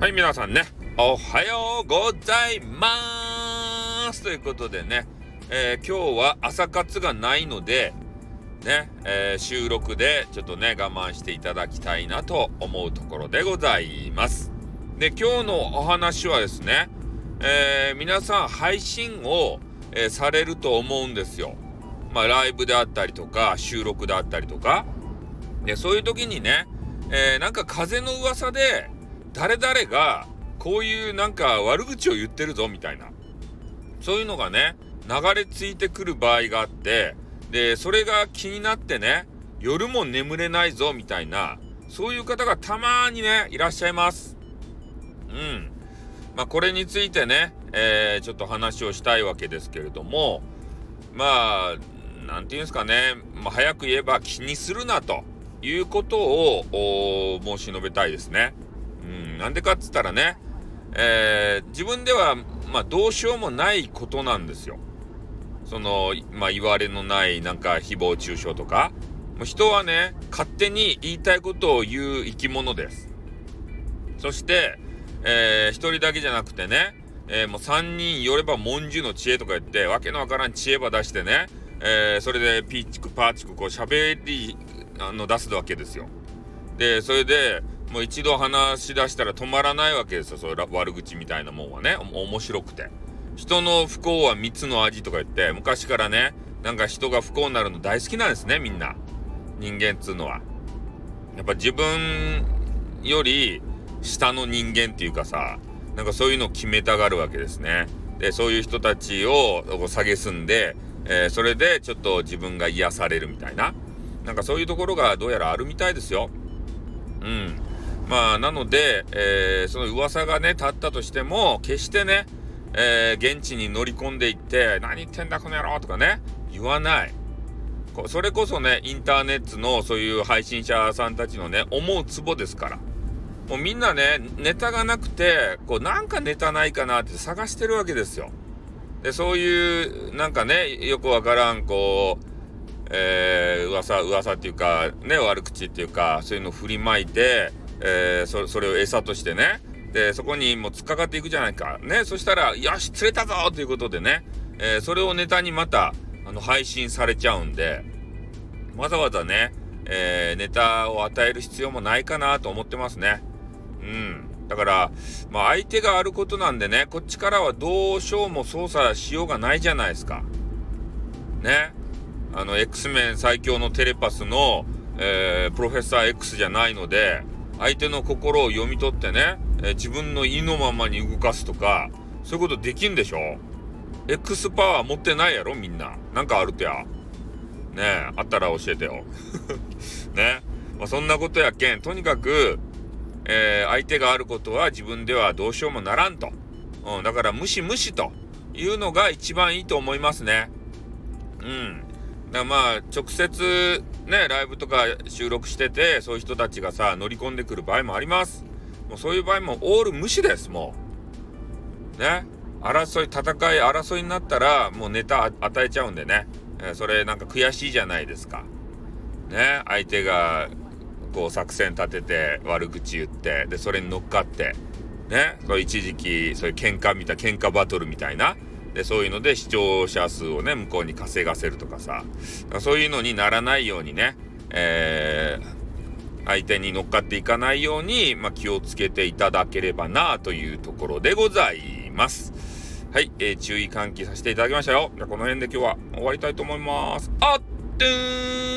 はい、皆さんね、おはようございますということでね、えー、今日は朝活がないので、ね、えー、収録でちょっとね、我慢していただきたいなと思うところでございます。で、今日のお話はですね、えー、皆さん配信を、えされると思うんですよ。まあ、ライブであったりとか、収録であったりとか。で、そういう時にね、えなんか風の噂で、誰々がこういうなんか悪口を言ってるぞみたいな。そういうのがね流れ着いてくる場合があってでそれが気になってね夜も眠れないぞみたいなそういう方がたまにねいらっしゃいます。うん。まあこれについてね、えー、ちょっと話をしたいわけですけれどもまあ何て言うんですかね、まあ、早く言えば気にするなということを申し述べたいですね。うん、なんでかっつったらね、えー、自分では、まあ、どうしようもないことなんですよ。その、まあ、言われのないなんか誹謗中傷とか。もう人はね、勝手に言いたいことを言う生き物です。そして、えー、一人だけじゃなくてね、えー、もう三人寄れば文殊の知恵とか言って、わけのわからん知恵ば出してね、えー、それでピーチクパーチクこう喋り、あの、出すわけですよ。で、それで、もう一度話し出したら止まらないわけですよ、そういう悪口みたいなもんはね。面白くて。人の不幸は蜜の味とか言って、昔からね、なんか人が不幸になるの大好きなんですね、みんな。人間っつうのは。やっぱ自分より下の人間っていうかさ、なんかそういうのを決めたがるわけですね。で、そういう人たちを蔑んで、えー、それでちょっと自分が癒されるみたいな。なんかそういうところがどうやらあるみたいですよ。うん。まあ、なので、えー、その噂がね、立ったとしても、決してね、えー、現地に乗り込んでいって、何言ってんだこの野郎とかね、言わない。それこそね、インターネットのそういう配信者さんたちのね、思うツボですから。もうみんなね、ネタがなくて、こう、なんかネタないかなって探してるわけですよ。で、そういう、なんかね、よくわからん、こう、えー、噂、噂っていうか、ね、悪口っていうか、そういうのを振りまいて、えー、それを餌としてね。でそこにもう突っかかっていくじゃないか。ねそしたら「よし釣れたぞ!」ということでね、えー、それをネタにまたあの配信されちゃうんでわざわざね、えー、ネタを与える必要もないかなと思ってますね。うん。だから、まあ、相手があることなんでねこっちからはどうしようも操作しようがないじゃないですか。ね。あの X メン最強のテレパスの、えー、プロフェッサー X じゃないので相手の心を読み取ってね、え、自分の意のままに動かすとか、そういうことできんでしょ ?X パワー持ってないやろみんな。なんかあるとや。ねえ、あったら教えてよ。ね。まあ、そんなことやけん、とにかく、えー、相手があることは自分ではどうしようもならんと。うん、だから無視無視というのが一番いいと思いますね。うん。だまあ、直接、ね、ライブとか収録してて、そういう人たちがさ、乗り込んでくる場合もあります。もうそういう場合もオール無視です、もう。ね。争い、戦い、争いになったら、もうネタ与えちゃうんでね。えー、それなんか悔しいじゃないですか。ね。相手が、こう作戦立てて悪口言って、で、それに乗っかって、ね。そ一時期、そういう喧嘩みたい、喧嘩バトルみたいな。でそういうので視聴者数をね向こうに稼がせるとかさそういうのにならないようにね、えー、相手に乗っかっていかないように、まあ、気をつけていただければなというところでございます。はい、えー、注意喚起させていただきましたよ。じゃこの辺で今日は終わりたいと思います。あっ、てーん